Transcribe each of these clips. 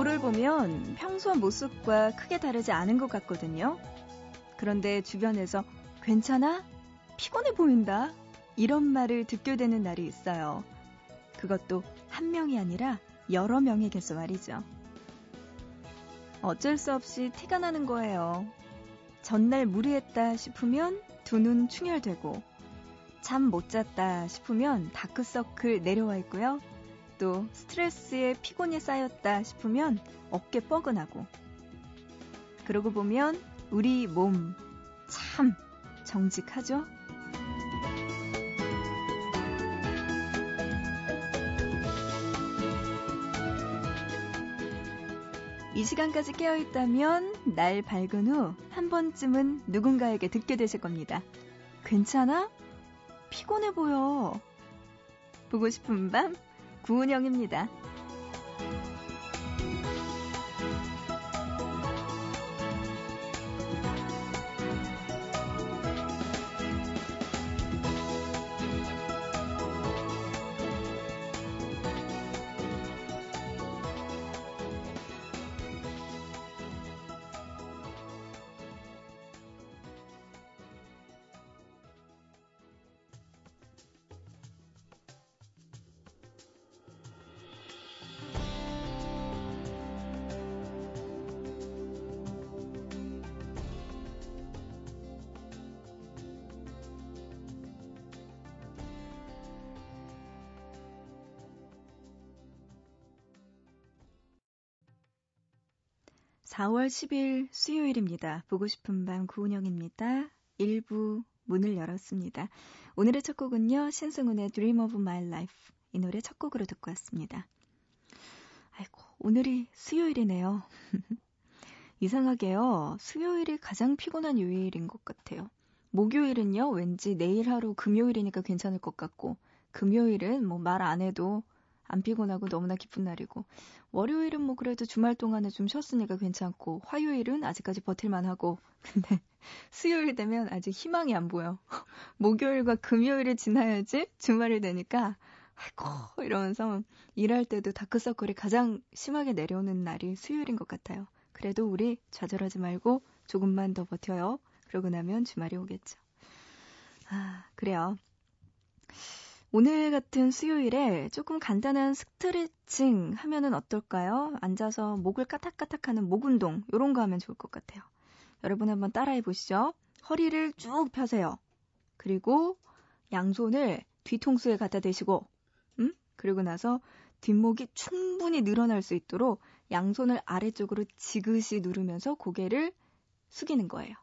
거울을 보면 평소 모습과 크게 다르지 않은 것 같거든요. 그런데 주변에서 괜찮아? 피곤해 보인다. 이런 말을 듣게 되는 날이 있어요. 그것도 한 명이 아니라 여러 명에게서 말이죠. 어쩔 수 없이 티가 나는 거예요. 전날 무리했다 싶으면 두 눈 충혈되고 잠 못 잤다 싶으면 다크서클 내려와 있고요. 또 스트레스에 피곤이 쌓였다 싶으면 어깨 뻐근하고 그러고 보면 우리 몸 참 정직하죠? 이 시간까지 깨어있다면 날 밝은 후 한 번쯤은 누군가에게 듣게 되실 겁니다. 괜찮아? 피곤해 보여. 보고 싶은 밤 구은영입니다. 4월 10일 수요일입니다. 보고 싶은 밤 구은영입니다. 1부 문을 열었습니다. 오늘의 첫 곡은요. 신승훈의 Dream of My Life 이 노래 첫 곡으로 듣고 왔습니다. 아이고 오늘이 수요일이네요. 이상하게요. 수요일이 가장 피곤한 요일인 것 같아요. 목요일은요. 왠지 내일 하루 금요일이니까 괜찮을 것 같고 금요일은 뭐 말 안 해도 안 피곤하고 너무나 기쁜 날이고 월요일은 뭐 그래도 주말 동안에 좀 쉬었으니까 괜찮고 화요일은 아직까지 버틸만 하고 근데 수요일 되면 아직 희망이 안 보여. 목요일과 금요일이 지나야지 주말이 되니까 아이고 이러면서 일할 때도 다크서클이 가장 심하게 내려오는 날이 수요일인 것 같아요. 그래도 우리 좌절하지 말고 조금만 더 버텨요. 그러고 나면 주말이 오겠죠. 아, 그래요. 오늘 같은 수요일에 조금 간단한 스트레칭 하면은 어떨까요? 앉아서 목을 까딱까딱 하는 목 운동, 요런 거 하면 좋을 것 같아요. 여러분 한번 따라해 보시죠. 허리를 쭉 펴세요. 그리고 양손을 뒤통수에 갖다 대시고, 음? 그리고 나서 뒷목이 충분히 늘어날 수 있도록 양손을 아래쪽으로 지그시 누르면서 고개를 숙이는 거예요.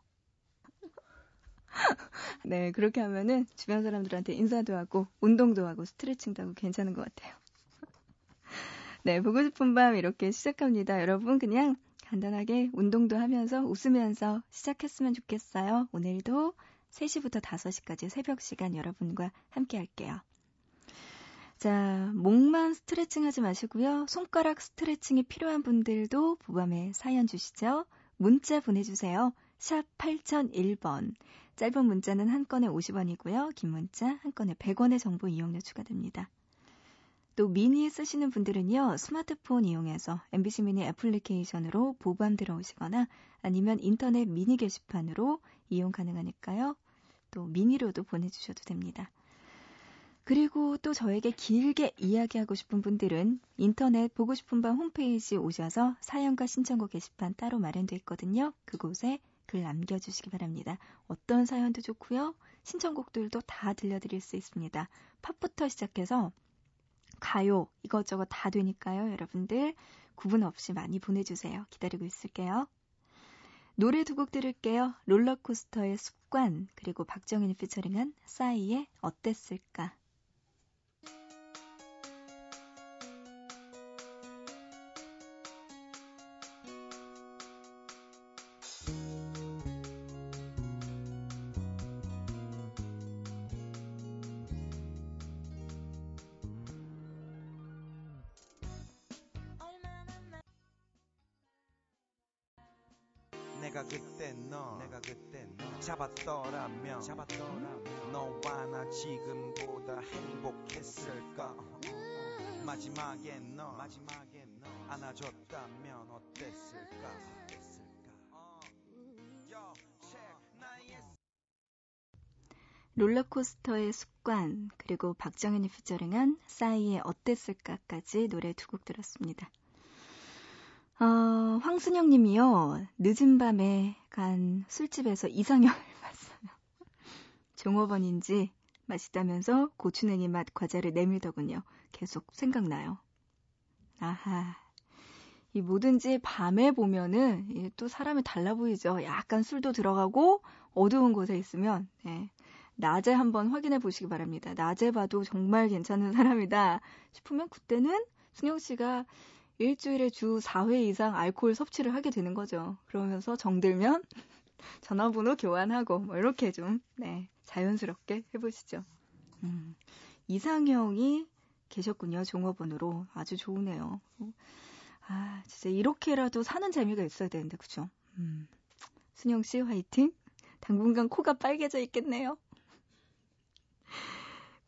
네, 그렇게 하면은 주변 사람들한테 인사도 하고 운동도 하고 스트레칭도 하고 괜찮은 것 같아요. 네, 보고 싶은 밤 이렇게 시작합니다. 여러분 그냥 간단하게 운동도 하면서 웃으면서 시작했으면 좋겠어요. 오늘도 3시부터 5시까지 새벽 시간 여러분과 함께 할게요. 자, 목만 스트레칭 하지 마시고요. 손가락 스트레칭이 필요한 분들도 보밤에 사연 주시죠. 문자 보내주세요. 샵 8001번. 짧은 문자는 한 건에 50원이고요. 긴 문자 한 건에 100원의 정보 이용료 추가됩니다. 또 미니 쓰시는 분들은요. 스마트폰 이용해서 MBC 미니 애플리케이션으로 보밤 들어오시거나 아니면 인터넷 미니 게시판으로 이용 가능하니까요. 또 미니로도 보내주셔도 됩니다. 그리고 또 저에게 길게 이야기하고 싶은 분들은 인터넷 보고 싶은 밤 홈페이지 오셔서 사연과 신청곡 게시판 따로 마련되어 있거든요. 그곳에 글 남겨주시기 바랍니다. 어떤 사연도 좋고요. 신청곡들도 다 들려드릴 수 있습니다. 팝부터 시작해서 가요 이것저것 다 되니까요. 여러분들 구분 없이 많이 보내주세요. 기다리고 있을게요. 노래 두 곡 들을게요. 롤러코스터의 습관 그리고 박정현이 피처링한 싸이의 어땠을까 롤러코스터의 습관 그리고 박정현이 피처링한 싸이의 어땠을까까지 노래 두 곡 들었습니다. 어, 황순영 님이요. 늦은 밤에 간 술집에서 이상형을 봤어요. 종업원인지 맛있다면서 고추냉이 맛 과자를 내밀더군요. 계속 생각나요. 아하. 이 뭐든지 밤에 보면은 또 사람이 달라 보이죠. 약간 술도 들어가고 어두운 곳에 있으면 네. 낮에 한번 확인해 보시기 바랍니다. 낮에 봐도 정말 괜찮은 사람이다 싶으면 그때는 승영 씨가 일주일에 주 4회 이상 알코올 섭취를 하게 되는 거죠. 그러면서 정들면 전화번호 교환하고 뭐 이렇게 좀 네, 자연스럽게 해보시죠. 음, 이상형이 계셨군요. 종업원으로 아주 좋으네요. 아 진짜 이렇게라도 사는 재미가 있어야 되는데 그죠? 음, 순영 씨 화이팅. 당분간 코가 빨개져 있겠네요.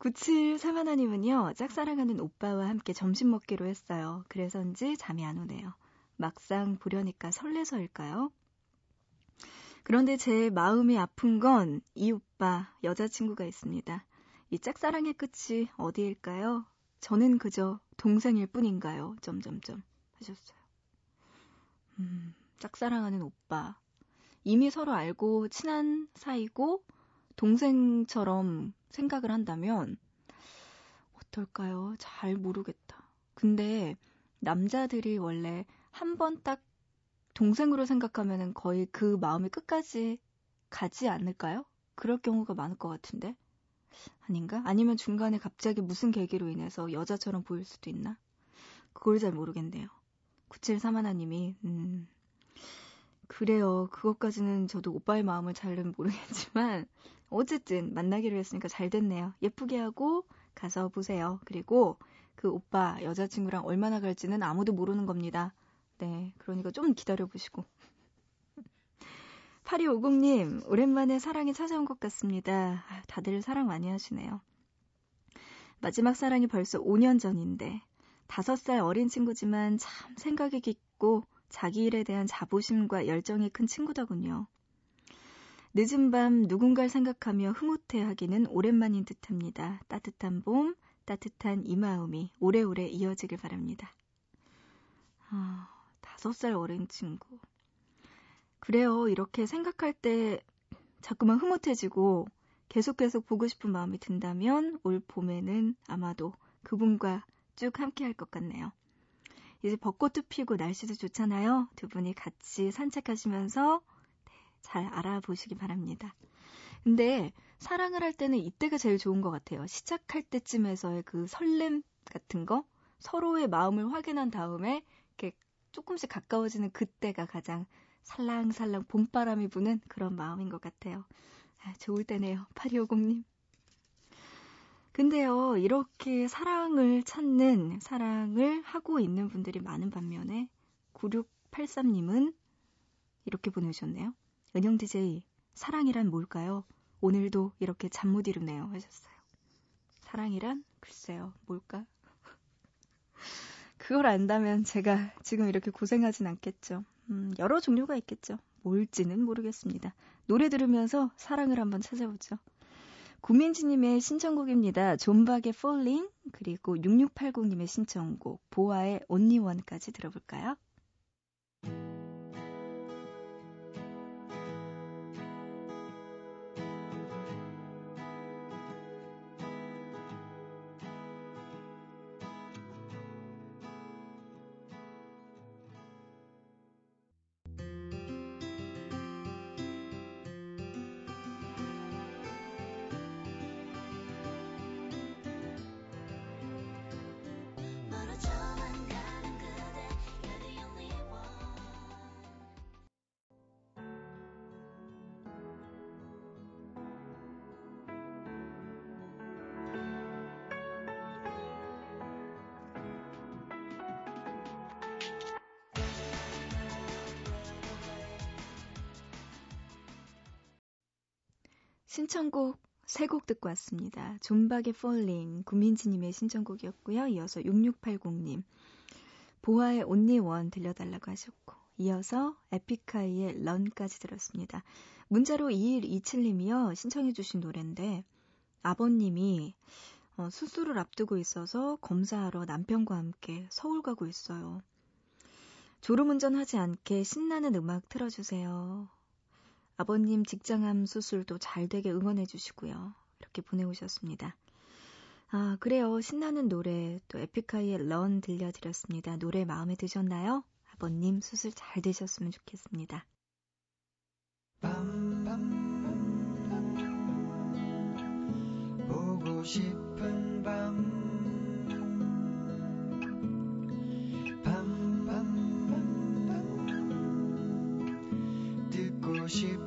9731님은요, 짝사랑하는 오빠와 함께 점심 먹기로 했어요. 그래서인지 잠이 안 오네요. 막상 보려니까 설레서일까요? 그런데 제 마음이 아픈 건 이 오빠 여자친구가 있습니다. 이 짝사랑의 끝이 어디일까요? 저는 그저 동생일 뿐인가요? 점점점 하셨어요. 음, 짝사랑하는 오빠. 이미 서로 알고 친한 사이고 동생처럼 생각을 한다면 어떨까요? 잘 모르겠다. 근데 남자들이 원래 한 번 딱 동생으로 생각하면은 거의 그 마음이 끝까지 가지 않을까요? 그럴 경우가 많을 것 같은데. 아닌가? 아니면 중간에 갑자기 무슨 계기로 인해서 여자처럼 보일 수도 있나? 그걸 잘 모르겠네요. 9731님이, 음, 그래요. 그것까지는 저도 오빠의 마음을 잘은 모르겠지만, 어쨌든 만나기로 했으니까 잘 됐네요. 예쁘게 하고 가서 보세요. 그리고 그 오빠 여자친구랑 얼마나 갈지는 아무도 모르는 겁니다. 네. 그러니까 좀 기다려보시고. 8250님, 오랜만에 사랑이 찾아온 것 같습니다. 다들 사랑 많이 하시네요. 마지막 사랑이 벌써 5년 전인데, 5살 어린 친구지만 참 생각이 깊고 자기 일에 대한 자부심과 열정이 큰 친구더군요. 늦은 밤 누군가를 생각하며 흐뭇해하기는 오랜만인 듯합니다. 따뜻한 봄, 따뜻한 이 마음이 오래오래 이어지길 바랍니다. 아, 다섯 살 어린 친구. 그래요. 이렇게 생각할 때 자꾸만 흐뭇해지고 계속 계속 보고 싶은 마음이 든다면 올 봄에는 아마도 그분과 쭉 함께 할 것 같네요. 이제 벚꽃도 피고 날씨도 좋잖아요. 두 분이 같이 산책하시면서 잘 알아보시기 바랍니다. 근데 사랑을 할 때는 이때가 제일 좋은 것 같아요. 시작할 때쯤에서의 그 설렘 같은 거, 서로의 마음을 확인한 다음에 이렇게 조금씩 가까워지는 그때가 가장 살랑살랑 봄바람이 부는 그런 마음인 것 같아요. 아, 좋을 때네요. 8250님. 근데요, 이렇게 사랑을 찾는, 사랑을 하고 있는 분들이 많은 반면에 9683님은 이렇게 보내주셨네요. 은영 DJ, 사랑이란 뭘까요? 오늘도 이렇게 잠 못 이루네요. 하셨어요. 사랑이란? 글쎄요, 뭘까? 그걸 안다면 제가 지금 이렇게 고생하진 않겠죠. 음, 여러 종류가 있겠죠. 뭘지는 모르겠습니다. 노래 들으면서 사랑을 한번 찾아보죠. 구민지님의 신청곡입니다. 존박의 Falling 그리고 6680님의 신청곡 보아의 Only One까지 들어볼까요? 신청곡 세 곡 듣고 왔습니다. 존박의 Falling, 구민지님의 신청곡이었고요. 이어서 6680님, 보아의 온리 원 들려달라고 하셨고 이어서 에픽하이의 런까지 들었습니다. 문자로 2127님이요 신청해 주신 노래인데 아버님이 어, 수술을 앞두고 있어서 검사하러 남편과 함께 서울 가고 있어요. 졸음운전하지 않게 신나는 음악 틀어주세요. 아버님 직장암 수술도 잘 되게 응원해 주시고요. 이렇게 보내오셨습니다. 아, 그래요. 신나는 노래, 또 에픽하이의 런 들려드렸습니다. 노래 마음에 드셨나요? 아버님 수술 잘 되셨으면 좋겠습니다. 밤밤밤밤 보고 싶은 밤 밤밤밤밤 듣고 싶은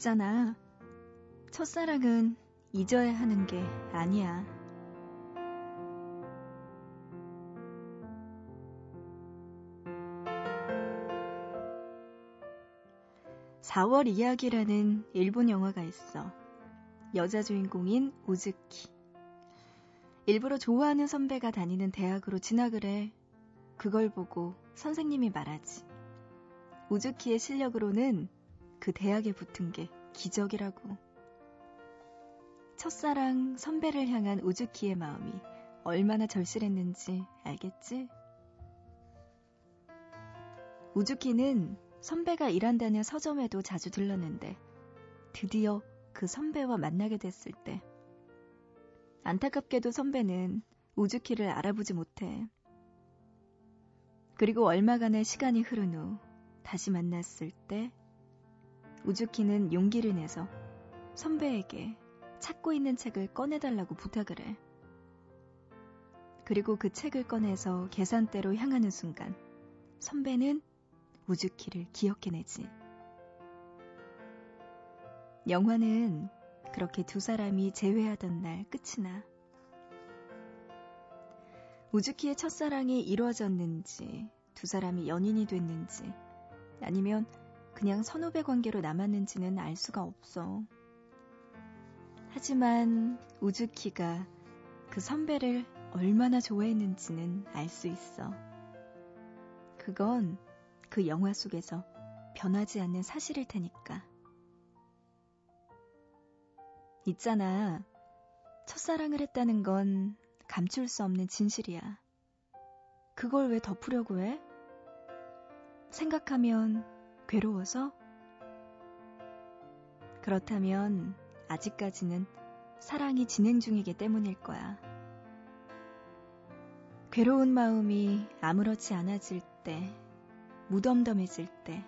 있잖아. 첫사랑은 잊어야 하는 게 아니야. (4월) 이야기라는 일본 영화가 있어 여자 주인공인 우즈키 일부러 좋아하는 선배가 다니는 대학으로 진학을 해 그걸 보고 선생님이 말하지 우즈키의 실력으로는 그 대학에 붙은 게 기적이라고. 첫사랑 선배를 향한 우즈키의 마음이 얼마나 절실했는지 알겠지? 우즈키는 선배가 일한다는 서점에도 자주 들렀는데 드디어 그 선배와 만나게 됐을 때 안타깝게도 선배는 우즈키를 알아보지 못해. 그리고 얼마간의 시간이 흐른 후 다시 만났을 때 우즈키는 용기를 내서 선배에게 찾고 있는 책을 꺼내달라고 부탁을 해. 그리고 그 책을 꺼내서 계산대로 향하는 순간 선배는 우즈키를 기억해내지. 영화는 그렇게 두 사람이 재회하던 날 끝이 나. 우즈키의 첫사랑이 이루어졌는지, 두 사람이 연인이 됐는지, 아니면 그냥 선후배 관계로 남았는지는 알 수가 없어. 하지만 우즈키가 그 선배를 얼마나 좋아했는지는 알 수 있어. 그건 그 영화 속에서 변하지 않는 사실일 테니까. 있잖아. 첫사랑을 했다는 건 감출 수 없는 진실이야. 그걸 왜 덮으려고 해? 생각하면 괴로워서? 그렇다면 아직까지는 사랑이 진행 중이기 때문일 거야. 괴로운 마음이 아무렇지 않아질 때, 무덤덤해질 때,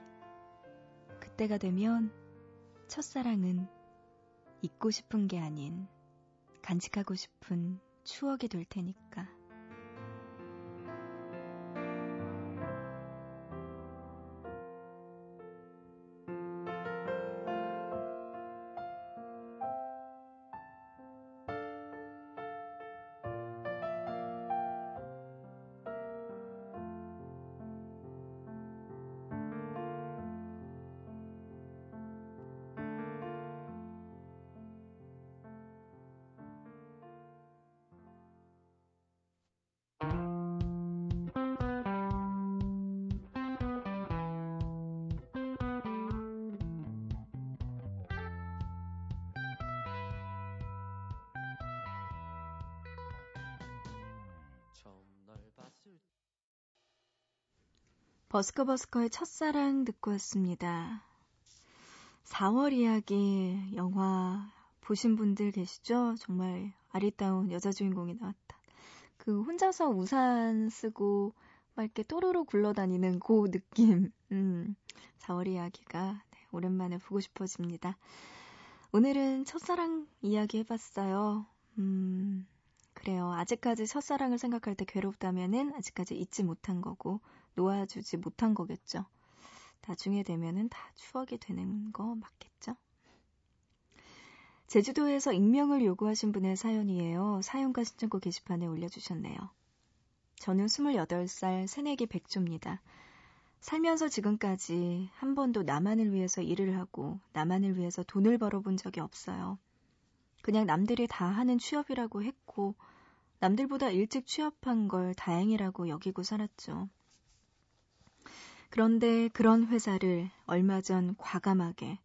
그때가 되면 첫사랑은 잊고 싶은 게 아닌 간직하고 싶은 추억이 될 테니까. 버스커버스커의 첫사랑 듣고 왔습니다. 4월 이야기 영화 보신 분들 계시죠? 정말 아리따운 여자 주인공이 나왔다. 그 혼자서 우산 쓰고 막 이렇게 또르르 굴러다니는 그 느낌. 음, 4월 이야기가 네, 오랜만에 보고 싶어집니다. 오늘은 첫사랑 이야기 해봤어요. 음, 그래요. 아직까지 첫사랑을 생각할 때 괴롭다면은 아직까지 잊지 못한 거고, 놓아주지 못한 거겠죠. 나중에 되면은 다 추억이 되는 거 맞겠죠? 제주도에서 익명을 요구하신 분의 사연이에요. 사연과 신청곡 게시판에 올려주셨네요. 저는 28살 새내기 백조입니다. 살면서 지금까지 한 번도 나만을 위해서 일을 하고 나만을 위해서 돈을 벌어본 적이 없어요. 그냥 남들이 다 하는 취업이라고 했고 남들보다 일찍 취업한 걸 다행이라고 여기고 살았죠. 그런데 그런 회사를 얼마 전 과감하게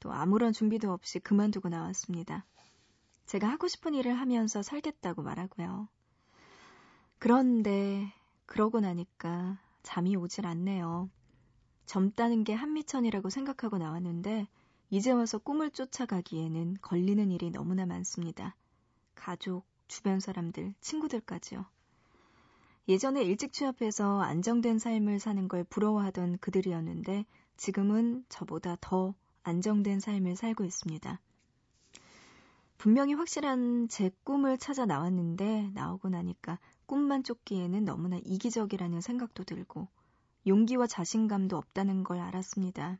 또 아무런 준비도 없이 그만두고 나왔습니다. 제가 하고 싶은 일을 하면서 살겠다고 말하고요. 그런데 그러고 나니까 잠이 오질 않네요. 젊다는 게 한미천이라고 생각하고 나왔는데 이제 와서 꿈을 쫓아가기에는 걸리는 일이 너무나 많습니다. 가족, 주변 사람들, 친구들까지요. 예전에 일찍 취업해서 안정된 삶을 사는 걸 부러워하던 그들이었는데 지금은 저보다 더 안정된 삶을 살고 있습니다. 분명히 확실한 제 꿈을 찾아 나왔는데 나오고 나니까 꿈만 쫓기에는 너무나 이기적이라는 생각도 들고 용기와 자신감도 없다는 걸 알았습니다.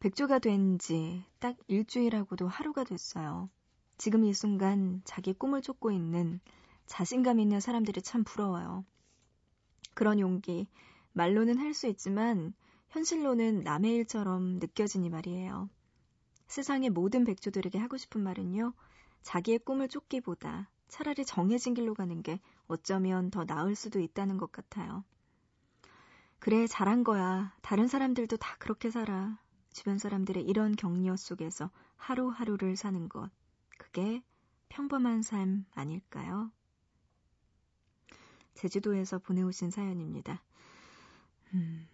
백조가 된 지 딱 일주일하고도 하루가 됐어요. 지금 이 순간 자기 꿈을 쫓고 있는 자신감 있는 사람들이 참 부러워요. 그런 용기, 말로는 할 수 있지만 현실로는 남의 일처럼 느껴지니 말이에요. 세상의 모든 백조들에게 하고 싶은 말은요. 자기의 꿈을 쫓기보다 차라리 정해진 길로 가는 게 어쩌면 더 나을 수도 있다는 것 같아요. 그래, 잘한 거야. 다른 사람들도 다 그렇게 살아. 주변 사람들의 이런 격려 속에서 하루하루를 사는 것. 그게 평범한 삶 아닐까요? 제주도에서 보내오신 사연입니다. 음,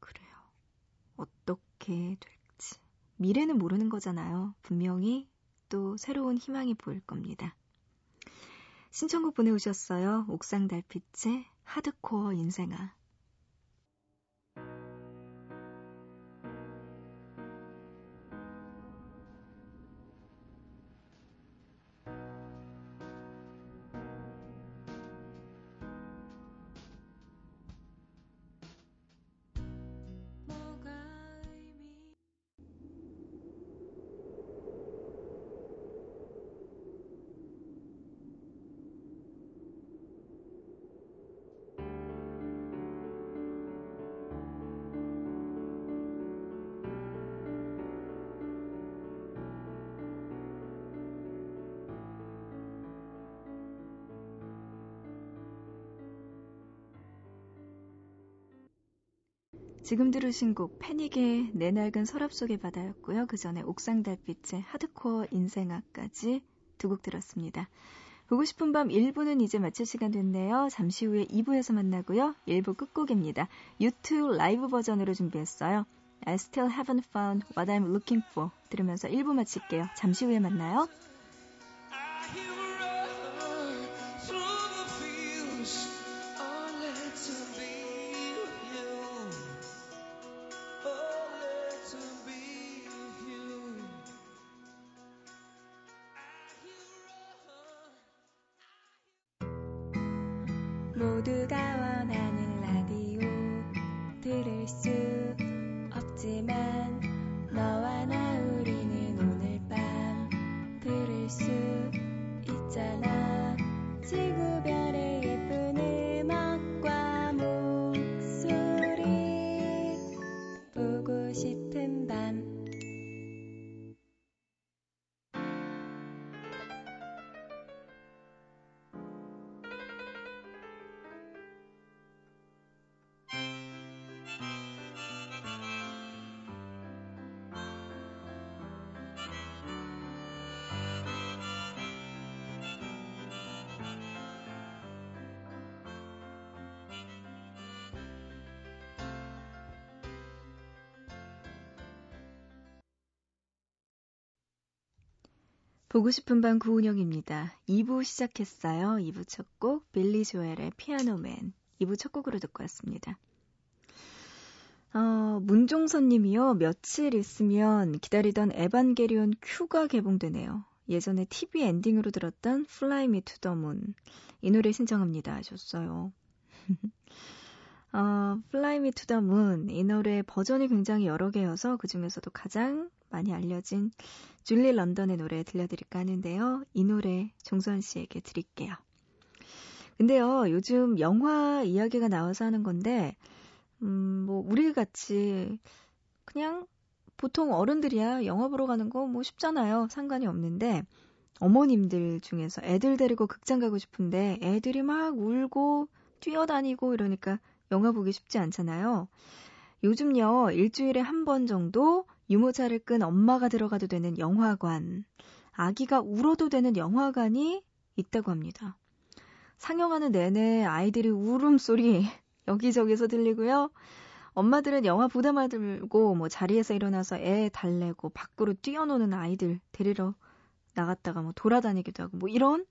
그래요. 어떻게 될지. 미래는 모르는 거잖아요. 분명히 또 새로운 희망이 보일 겁니다. 신청곡 보내오셨어요. 옥상 달빛의 하드코어 인생아. 지금 들으신 곡 패닉의 내 낡은 서랍 속의 바다였고요. 그 전에 옥상 달빛의 하드코어 인생아까지 두 곡 들었습니다. 보고 싶은 밤 1부는 이제 마칠 시간 됐네요. 잠시 후에 2부에서 만나고요. 1부 끝곡입니다. 유튜브 라이브 버전으로 준비했어요. I still haven't found what I'm looking for 들으면서 1부 마칠게요. 잠시 후에 만나요. 보고 싶은 밤 구은영입니다. 2부 시작했어요. 2부 첫 곡 빌리 조엘의 피아노맨 2부 첫 곡으로 듣고 왔습니다. 어, 문종선 님이요. 며칠 있으면 기다리던 에반게리온 큐가 개봉되네요. 예전에 TV 엔딩으로 들었던 Fly Me to the Moon. 이 노래 신청합니다. 하셨어요. 어, Fly Me to the Moon. 이 노래 버전이 굉장히 여러 개여서 그 중에서도 가장 많이 알려진 줄리 런던의 노래 들려드릴까 하는데요. 이 노래 종선 씨에게 드릴게요. 근데요, 요즘 영화 이야기가 나와서 하는 건데, 음, 뭐, 우리 같이 그냥 보통 어른들이야 영화 보러 가는 거 뭐 쉽잖아요. 상관이 없는데, 어머님들 중에서 애들 데리고 극장 가고 싶은데 애들이 막 울고 뛰어다니고 이러니까 영화 보기 쉽지 않잖아요. 요즘요, 일주일에 한 번 정도 유모차를 끈 엄마가 들어가도 되는 영화관, 아기가 울어도 되는 영화관이 있다고 합니다. 상영하는 내내 아이들이 울음소리 여기저기서 들리고요. 엄마들은 영화 부담을 들고 뭐 자리에서 일어나서 애 달래고 밖으로 뛰어노는 아이들 데리러 나갔다가 뭐 돌아다니기도 하고 뭐 이런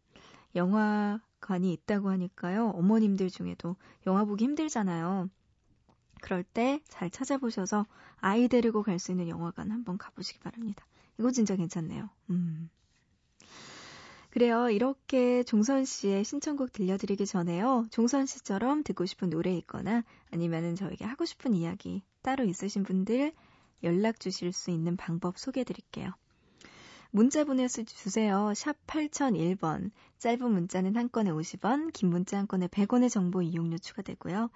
영화관이 있다고 하니까요. 어머님들 중에도 영화 보기 힘들잖아요. 그럴 때 잘 찾아보셔서 아이 데리고 갈 수 있는 영화관 한번 가보시기 바랍니다. 이거 진짜 괜찮네요. 음. 그래요. 이렇게 종선 씨의 신청곡 들려드리기 전에요. 종선 씨처럼 듣고 싶은 노래 있거나 아니면은 저에게 하고 싶은 이야기 따로 있으신 분들 연락 주실 수 있는 방법 소개해 드릴게요. 문자 보내주세요. 샵 8001번. 짧은 문자는 한 건에 50원, 긴 문자 한 건에 100원의 정보 이용료 추가되고요.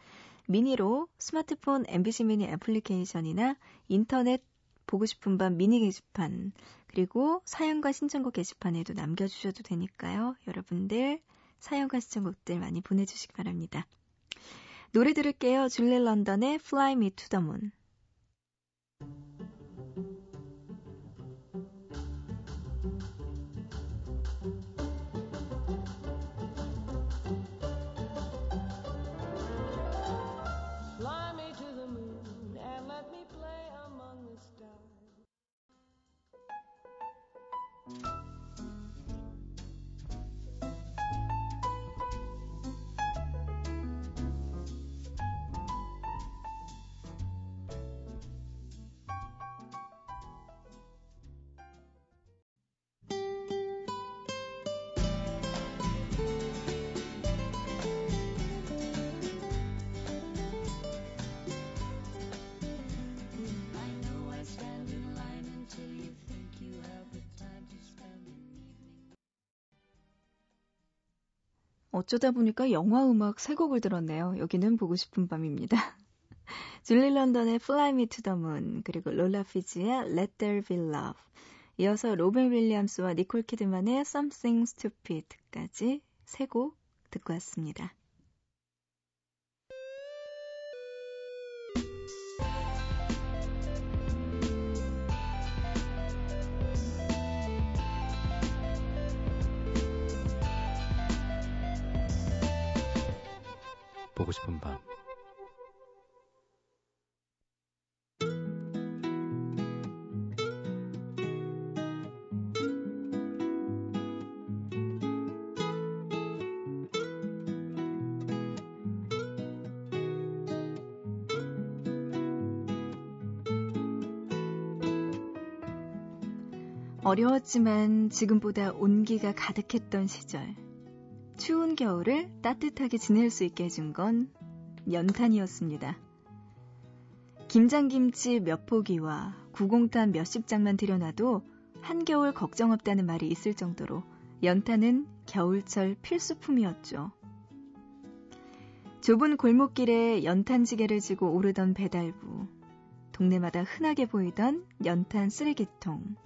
미니로 스마트폰 MBC 미니 애플리케이션이나 인터넷 보고 싶은 밤 미니 게시판 그리고 사연과 신청곡 게시판에도 남겨주셔도 되니까요. 여러분들 사연과 신청곡들 많이 보내주시기 바랍니다. 노래 들을게요. 줄리 런던의 Fly Me to the Moon. 어쩌다 보니까 영화 음악 세 곡을 들었네요. 여기는 보고 싶은 밤입니다. 줄리 런던의 Fly Me to the Moon 그리고 롤라 피지의 Let There Be Love 이어서 로벤 윌리엄스와 니콜 키드만의 Something Stupid까지 세 곡 듣고 왔습니다. 보고 싶은 밤 어려웠지만 지금보다 온기가 가득했던 시절. 추운 겨울을 따뜻하게 지낼 수 있게 해준 건 연탄이었습니다. 김장김치 몇 포기와 구공탄 몇십 장만 들여놔도 한겨울 걱정 없다는 말이 있을 정도로 연탄은 겨울철 필수품이었죠. 좁은 골목길에 연탄지게를 지고 오르던 배달부, 동네마다 흔하게 보이던 연탄 쓰레기통,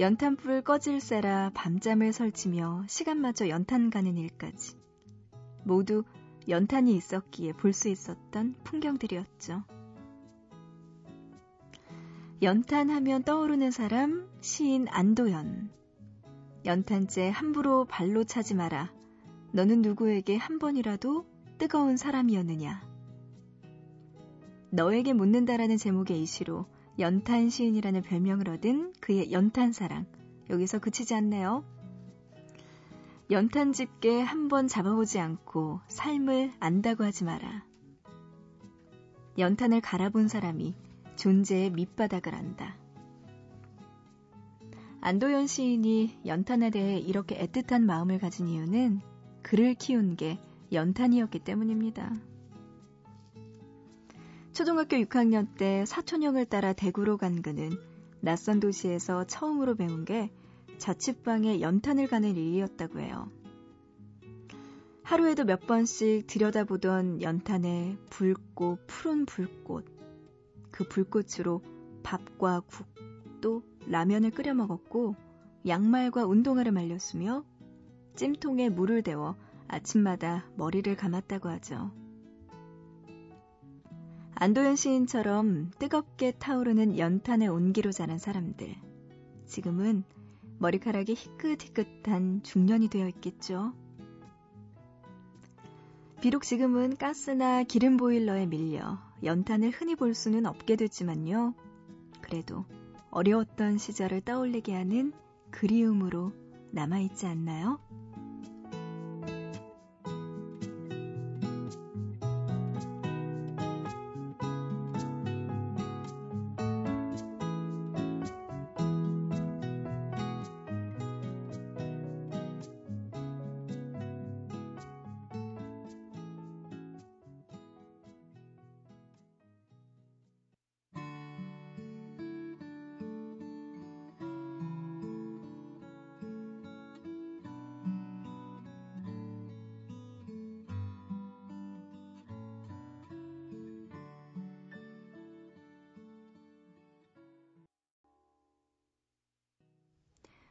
연탄불을 꺼질세라 밤잠을 설치며 시간마저 연탄 가는 일까지 모두 연탄이 있었기에 볼 수 있었던 풍경들이었죠. 연탄하면 떠오르는 사람 시인 안도연. 연탄재 함부로 발로 차지 마라. 너는 누구에게 한 번이라도 뜨거운 사람이었느냐. 너에게 묻는다라는 제목의 이 시로 연탄 시인이라는 별명을 얻은 그의 연탄 사랑. 여기서 그치지 않네요. 연탄 집게 한 번 잡아보지 않고 삶을 안다고 하지 마라. 연탄을 갈아본 사람이 존재의 밑바닥을 안다. 안도현 시인이 연탄에 대해 이렇게 애틋한 마음을 가진 이유는 그를 키운 게 연탄이었기 때문입니다. 초등학교 6학년 때 사촌형을 따라 대구로 간 그는 낯선 도시에서 처음으로 배운 게 자취방에 연탄을 가는 일이었다고 해요. 하루에도 몇 번씩 들여다보던 연탄의 붉고 푸른 불꽃. 그 불꽃으로 밥과 국, 또 라면을 끓여 먹었고 양말과 운동화를 말렸으며 찜통에 물을 데워 아침마다 머리를 감았다고 하죠. 안도현 시인처럼 뜨겁게 타오르는 연탄의 온기로 자란 사람들. 지금은 머리카락이 희끗희끗한 중년이 되어 있겠죠. 비록 지금은 가스나 기름 보일러에 밀려 연탄을 흔히 볼 수는 없게 됐지만요. 그래도 어려웠던 시절을 떠올리게 하는 그리움으로 남아있지 않나요?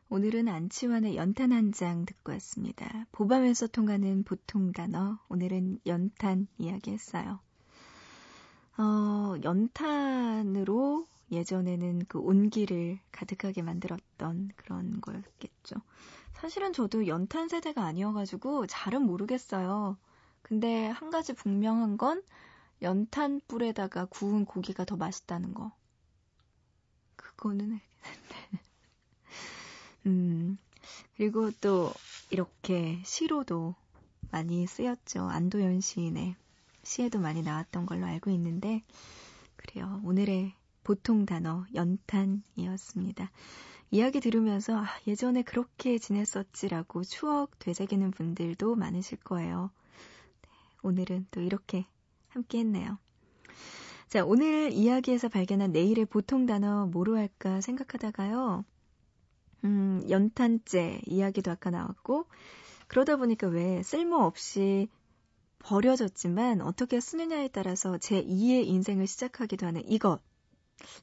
오늘은 안치환의 연탄 한 장 듣고 왔습니다. 보밤에서 통하는 보통 단어, 오늘은 연탄 이야기 했어요. 어, 연탄으로 예전에는 그 온기를 가득하게 만들었던 그런 거였겠죠. 사실은 저도 연탄 세대가 아니어가지고 잘은 모르겠어요. 근데 한 가지 분명한 건 연탄 불에다가 구운 고기가 더 맛있다는 거. 그거는 알겠는데. 음, 그리고 또 이렇게 시로도 많이 쓰였죠. 안도현 시인의 시에도 많이 나왔던 걸로 알고 있는데, 그래요. 오늘의 보통 단어, 연탄이었습니다. 이야기 들으면서 아, 예전에 그렇게 지냈었지라고 추억 되새기는 분들도 많으실 거예요. 네, 오늘은 또 이렇게 함께 했네요. 자, 오늘 이야기에서 발견한 내일의 보통 단어 뭐로 할까 생각하다가요. 음, 연탄재 이야기도 아까 나왔고, 그러다 보니까 왜 쓸모없이 버려졌지만 어떻게 쓰느냐에 따라서 제 2의 인생을 시작하기도 하는 이것.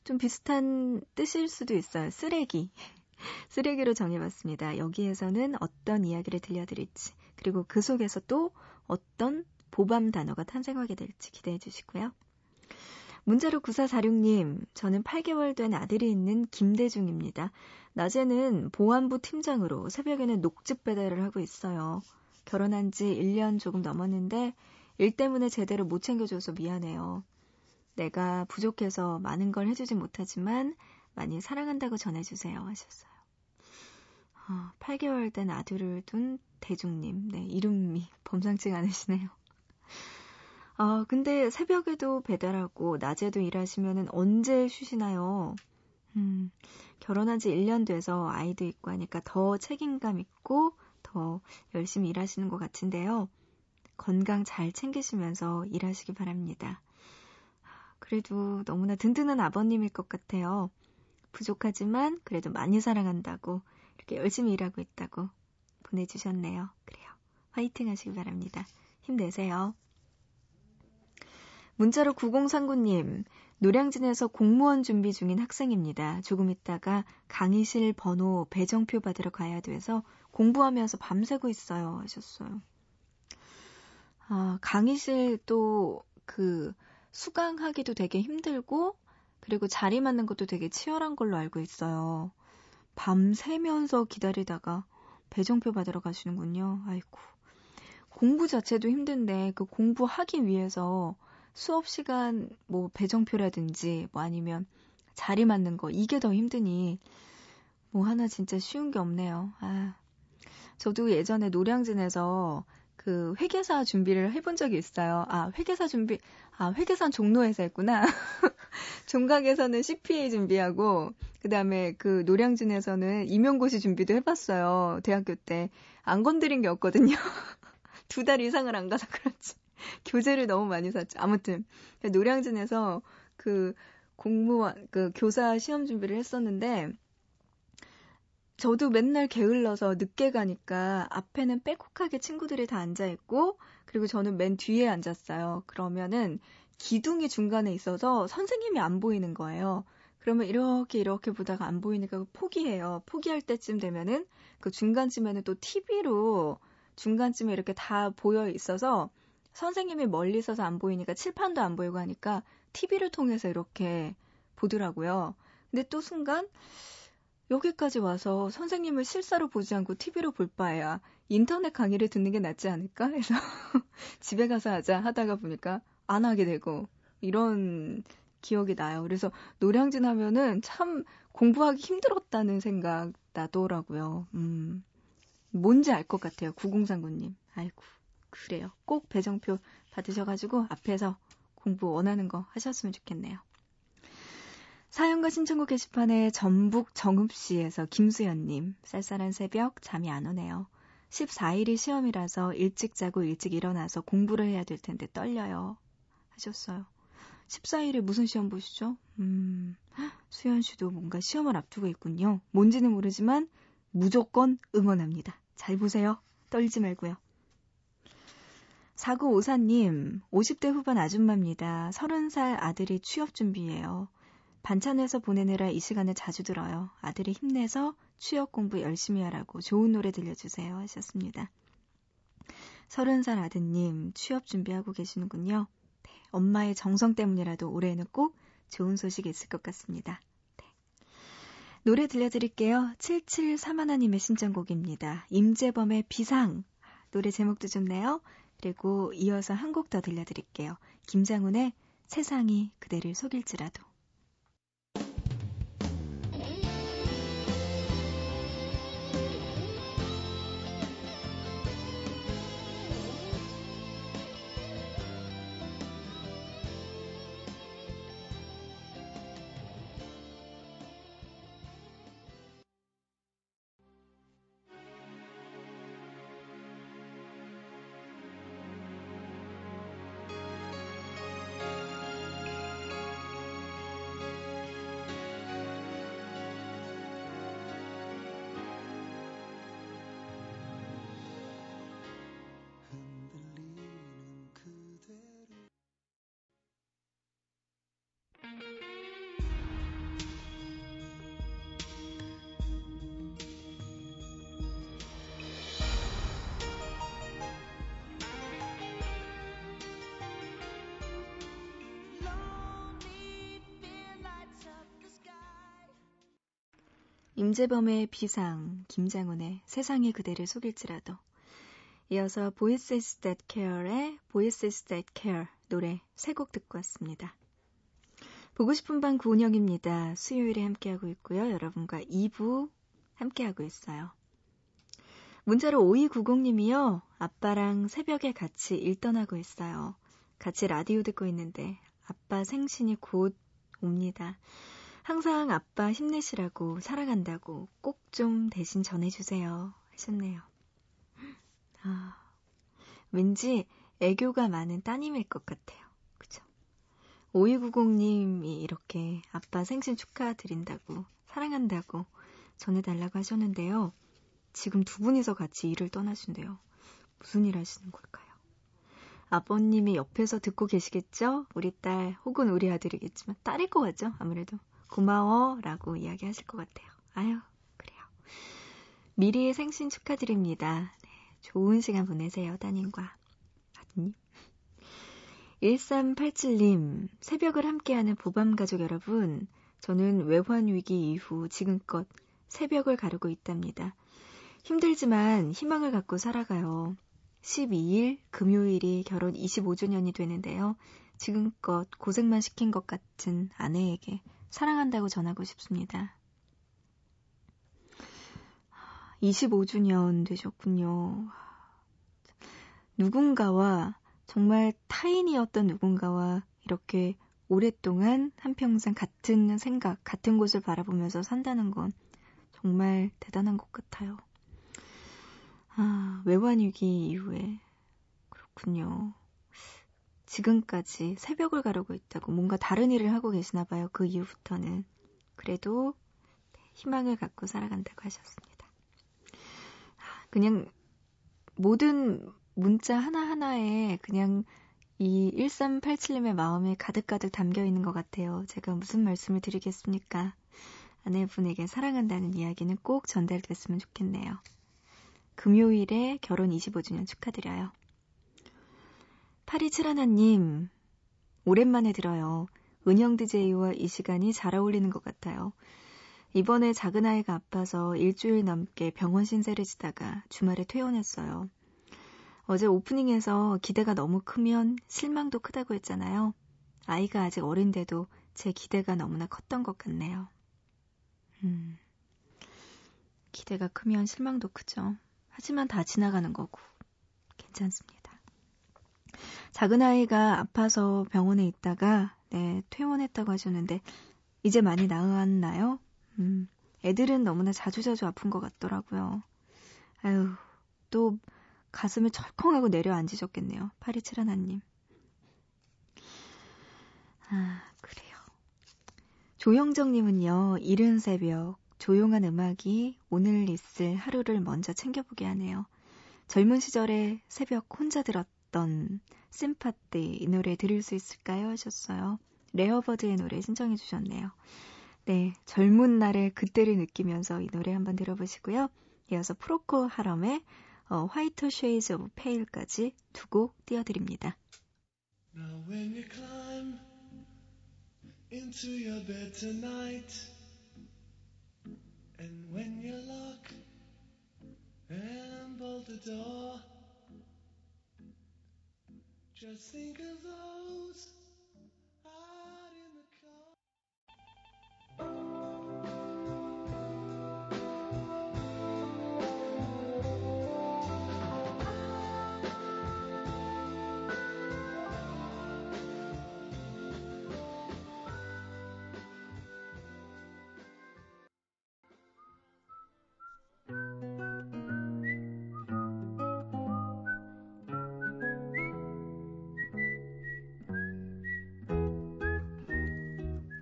좀 비슷한 뜻일 수도 있어요. 쓰레기. 쓰레기로 정해봤습니다. 여기에서는 어떤 이야기를 들려드릴지, 그리고 그 속에서 또 어떤 보밤 단어가 탄생하게 될지 기대해 주시고요. 문자로 9446님, 저는 8개월 된 아들이 있는 김대중입니다. 낮에는 보안부 팀장으로 새벽에는 녹즙 배달을 하고 있어요. 결혼한 지 1년 조금 넘었는데 일 때문에 제대로 못 챙겨줘서 미안해요. 내가 부족해서 많은 걸 해주지 못하지만 많이 사랑한다고 전해주세요 하셨어요. 어, 8개월 된 아들을 둔 대중님, 네, 이름이 범상치가 않으시네요. 아, 근데 새벽에도 배달하고 낮에도 일하시면 언제 쉬시나요? 음, 결혼한 지 1년 돼서 아이도 있고 하니까 더 책임감 있고 더 열심히 일하시는 것 같은데요. 건강 잘 챙기시면서 일하시기 바랍니다. 그래도 너무나 든든한 아버님일 것 같아요. 부족하지만 그래도 많이 사랑한다고 이렇게 열심히 일하고 있다고 보내주셨네요. 그래요. 화이팅 하시기 바랍니다. 힘내세요. 문자로 9039님, 노량진에서 공무원 준비 중인 학생입니다. 조금 있다가 강의실 번호 배정표 받으러 가야 돼서 공부하면서 밤새고 있어요. 하셨어요. 아, 강의실 또 그 수강하기도 되게 힘들고 그리고 자리 맞는 것도 되게 치열한 걸로 알고 있어요. 밤새면서 기다리다가 배정표 받으러 가시는군요. 아이고. 공부 자체도 힘든데 그 공부하기 위해서 수업 시간 뭐 배정표라든지 뭐 아니면 자리 맞는 거 이게 더 힘드니 뭐 하나 진짜 쉬운 게 없네요. 아. 저도 예전에 노량진에서 그그 회계사 준비를 해본 적이 있어요. 아, 회계사 준비, 아, 회계사 종로에서 했구나. 종각에서는 CPA 준비하고, 그 다음에 그 노량진에서는 임용고시 준비도 해봤어요. 대학교 때. 안 건드린 게 없거든요. 두 달 이상을 안 가서 그렇지. 교재를 너무 많이 샀죠. 아무튼, 노량진에서 그 공무원, 그 교사 시험 준비를 했었는데, 저도 맨날 게을러서 늦게 가니까 앞에는 빼곡하게 친구들이 다 앉아 있고, 그리고 저는 맨 뒤에 앉았어요. 그러면은 기둥이 중간에 있어서 선생님이 안 보이는 거예요. 그러면 이렇게 이렇게 보다가 안 보이니까 포기해요. 포기할 때쯤 되면은 그 중간쯤에는 또 TV로 중간쯤에 이렇게 다 보여 있어서 선생님이 멀리 있어서 안 보이니까 칠판도 안 보이고 하니까 TV를 통해서 이렇게 보더라고요. 근데 또 순간 여기까지 와서 선생님을 실사로 보지 않고 TV로 볼 바에야 인터넷 강의를 듣는 게 낫지 않을까 해서 집에 가서 하자 하다가 보니까 안 하게 되고 이런 기억이 나요. 그래서 노량진 하면은 참 공부하기 힘들었다는 생각 나더라고요. 음. 뭔지 알 것 같아요. 9039님. 아이고, 그래요. 꼭 배정표 받으셔가지고 앞에서 공부 원하는 거 하셨으면 좋겠네요. 사연과 신청곡 게시판에 전북 정읍시에서 김수연님, 쌀쌀한 새벽 잠이 안 오네요. 14일이 시험이라서 일찍 자고 일찍 일어나서 공부를 해야 될 텐데 떨려요. 하셨어요. 14일에 무슨 시험 보시죠? 음, 수연 씨도 뭔가 시험을 앞두고 있군요. 뭔지는 모르지만 무조건 응원합니다. 잘 보세요. 떨지 말고요. 4954님, 50대 후반 아줌마입니다. 30살 아들이 취업 준비해요. 반찬해서 보내느라 이 시간에 자주 들어요. 아들이 힘내서 취업 공부 열심히 하라고 좋은 노래 들려주세요. 하셨습니다. 30살 아드님, 취업 준비하고 계시는군요. 네, 엄마의 정성 때문이라도 올해는 꼭 좋은 소식이 있을 것 같습니다. 네. 노래 들려드릴게요. 7731님의 신청곡입니다. 임재범의 비상. 노래 제목도 좋네요. 그리고 이어서 한 곡 더 들려드릴게요. 김장훈의 세상이 그대를 속일지라도. 임재범의 비상, 김장훈의 세상이 그대를 속일지라도. 이어서 Voices That Care의 Voices That Care 노래 세 곡 듣고 왔습니다. 보고 싶은 밤 구은영입니다. 수요일에 함께하고 있고요. 여러분과 2부 함께하고 있어요. 문자로 5290님이요. 아빠랑 새벽에 같이 일 떠나고 있어요. 같이 라디오 듣고 있는데 아빠 생신이 곧 옵니다. 항상 아빠 힘내시라고 사랑한다고 꼭 좀 대신 전해주세요. 하셨네요. 아, 왠지 애교가 많은 따님일 것 같아요. 그죠? 5290님이 이렇게 아빠 생신 축하드린다고, 사랑한다고 전해달라고 하셨는데요. 지금 두 분이서 같이 일을 떠나신대요. 무슨 일 하시는 걸까요? 아버님이 옆에서 듣고 계시겠죠? 우리 딸 혹은 우리 아들이겠지만 딸일 것 같죠? 아무래도 고마워 라고 이야기하실 것 같아요. 아유, 그래요. 미리 생신 축하드립니다. 네, 좋은 시간 보내세요, 따님과 아드님. 1387님, 새벽을 함께하는 보밤가족 여러분, 저는 외환 위기 이후 지금껏 새벽을 가르고 있답니다. 힘들지만 희망을 갖고 살아가요. 12일 금요일이 결혼 25주년이 되는데요. 지금껏 고생만 시킨 것 같은 아내에게 사랑한다고 전하고 싶습니다. 25주년 되셨군요. 누군가와 정말 타인이었던 누군가와 이렇게 오랫동안 한평생 같은 생각, 같은 곳을 바라보면서 산다는 건 정말 대단한 것 같아요. 아, 외환위기 이후에. 그렇군요. 지금까지 새벽을 가르고 있다고 뭔가 다른 일을 하고 계시나 봐요. 그 이후부터는. 그래도 희망을 갖고 살아간다고 하셨습니다. 아, 그냥 모든 문자 하나하나에 그냥 이 1387님의 마음이 가득가득 담겨 있는 것 같아요. 제가 무슨 말씀을 드리겠습니까? 아내분에게 사랑한다는 이야기는 꼭 전달됐으면 좋겠네요. 금요일에 결혼 25주년 축하드려요. 8271님, 오랜만에 들어요. 은영 DJ와 이 시간이 잘 어울리는 것 같아요. 이번에 작은 아이가 아파서 일주일 넘게 병원 신세를 지다가 주말에 퇴원했어요. 어제 오프닝에서 기대가 너무 크면 실망도 크다고 했잖아요. 아이가 아직 어린데도 제 기대가 너무나 컸던 것 같네요. 음, 기대가 크면 실망도 크죠. 하지만 다 지나가는 거고 괜찮습니다. 작은 아이가 아파서 병원에 있다가 네, 퇴원했다고 하셨는데 이제 많이 나았나요? 음, 애들은 너무나 자주자주 아픈 것 같더라고요. 아유, 또 가슴을 철컹하고 내려앉으셨겠네요. 8271님. 아, 그래요. 조영정님은요, 이른 새벽, 조용한 음악이 오늘 있을 하루를 먼저 챙겨보게 하네요. 젊은 시절에 새벽 혼자 들었던 Sympathy 이 노래 들을 수 있을까요? 하셨어요. Rare Bird의 노래 신청해 주셨네요. 네, 젊은 날의 그때를 느끼면서 이 노래 한번 들어보시고요. 이어서 Procol Harum의 A Whiter Shade of Pale까지 두 곡 띄워드립니다. Now when you climb into your bed tonight, and when you lock and bolt the door, just think of those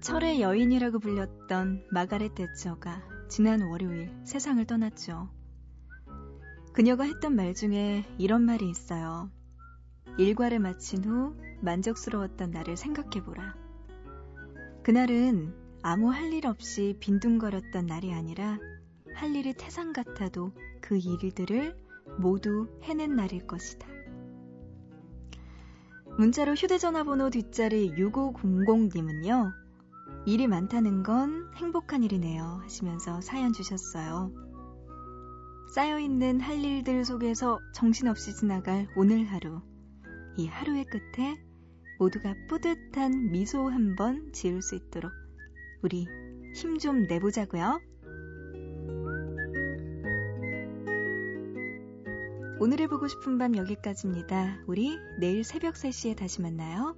철의 여인이라고 불렸던 마가렛 대처가 지난 월요일 세상을 떠났죠. 그녀가 했던 말 중에 이런 말이 있어요. 일과를 마친 후 만족스러웠던 날을 생각해보라. 그날은 아무 할 일 없이 빈둥거렸던 날이 아니라 할 일이 태산 같아도 그 일들을 모두 해낸 날일 것이다. 문자로 휴대전화 번호 뒷자리 6500님은요. 일이 많다는 건 행복한 일이네요. 하시면서 사연 주셨어요. 쌓여있는 할 일들 속에서 정신없이 지나갈 오늘 하루. 이 하루의 끝에 모두가 뿌듯한 미소 한 번 지을 수 있도록 우리 힘 좀 내보자고요. 오늘의 보고 싶은 밤 여기까지입니다. 우리 내일 새벽 3시에 다시 만나요.